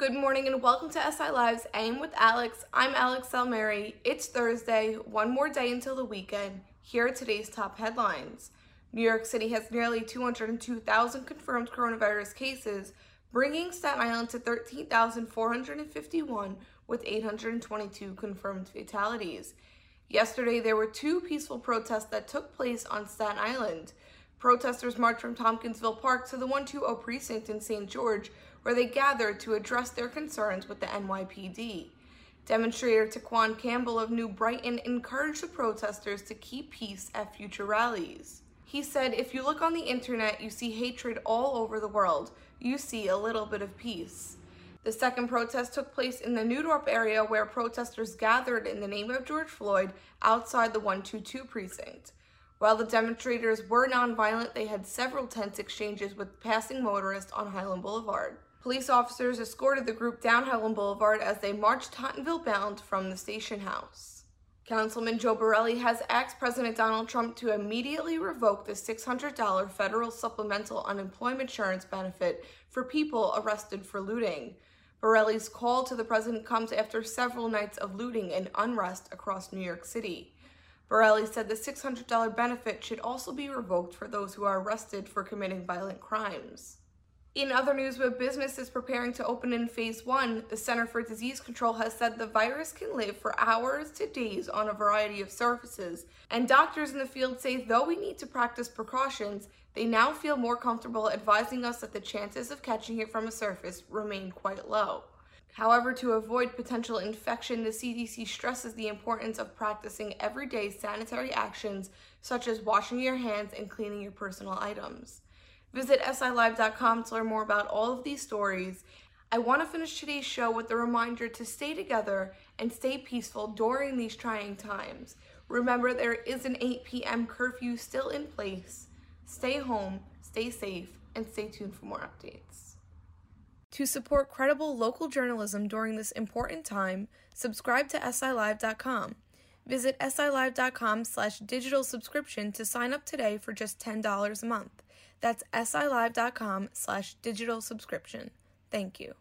Good morning and welcome to SI Live's AM with Alex. I'm Alex Salmieri. It's Thursday, one more day until the weekend. Here are today's top headlines. New York City has nearly 202,000 confirmed coronavirus cases, bringing Staten Island to 13,451 with 822 confirmed fatalities. Yesterday, there were two peaceful protests that took place on Staten Island. Protesters marched from Tompkinsville Park to the 120 precinct in St. George, where they gathered to address their concerns with the NYPD. Demonstrator Taquan Campbell of New Brighton encouraged the protesters to keep peace at future rallies. He said, If you look on the internet, you see hatred all over the world. You see a little bit of peace. The second protest took place in the New Dorp area where protesters gathered in the name of George Floyd outside the 122 precinct. While the demonstrators were nonviolent, they had several tense exchanges with passing motorists on Hylan Boulevard. Police officers escorted the group down Hylan Boulevard as they marched Tottenville bound from the station house. Councilman Joe Borelli has asked President Donald Trump to immediately revoke the $600 federal supplemental unemployment insurance benefit for people arrested for looting. Borelli's call to the president comes after several nights of looting and unrest across New York City. Borelli said the $600 benefit should also be revoked for those who are arrested for committing violent crimes. In other news, where business is preparing to open in phase one, the Center for Disease Control has said the virus can live for hours to days on a variety of surfaces. And doctors in the field say though we need to practice precautions, they now feel more comfortable advising us that the chances of catching it from a surface remain quite low. However, to avoid potential infection, the CDC stresses the importance of practicing everyday sanitary actions such as washing your hands and cleaning your personal items. Visit SILive.com to learn more about all of these stories. I want to finish today's show with a reminder to stay together and stay peaceful during these trying times. Remember, there is an 8 p.m. curfew still in place. Stay home, stay safe, and stay tuned for more updates. To support credible local journalism during this important time, subscribe to SILive.com. Visit SILive.com slash digital subscription to sign up today for just $10 a month. That's SILive.com slash digital subscription. Thank you.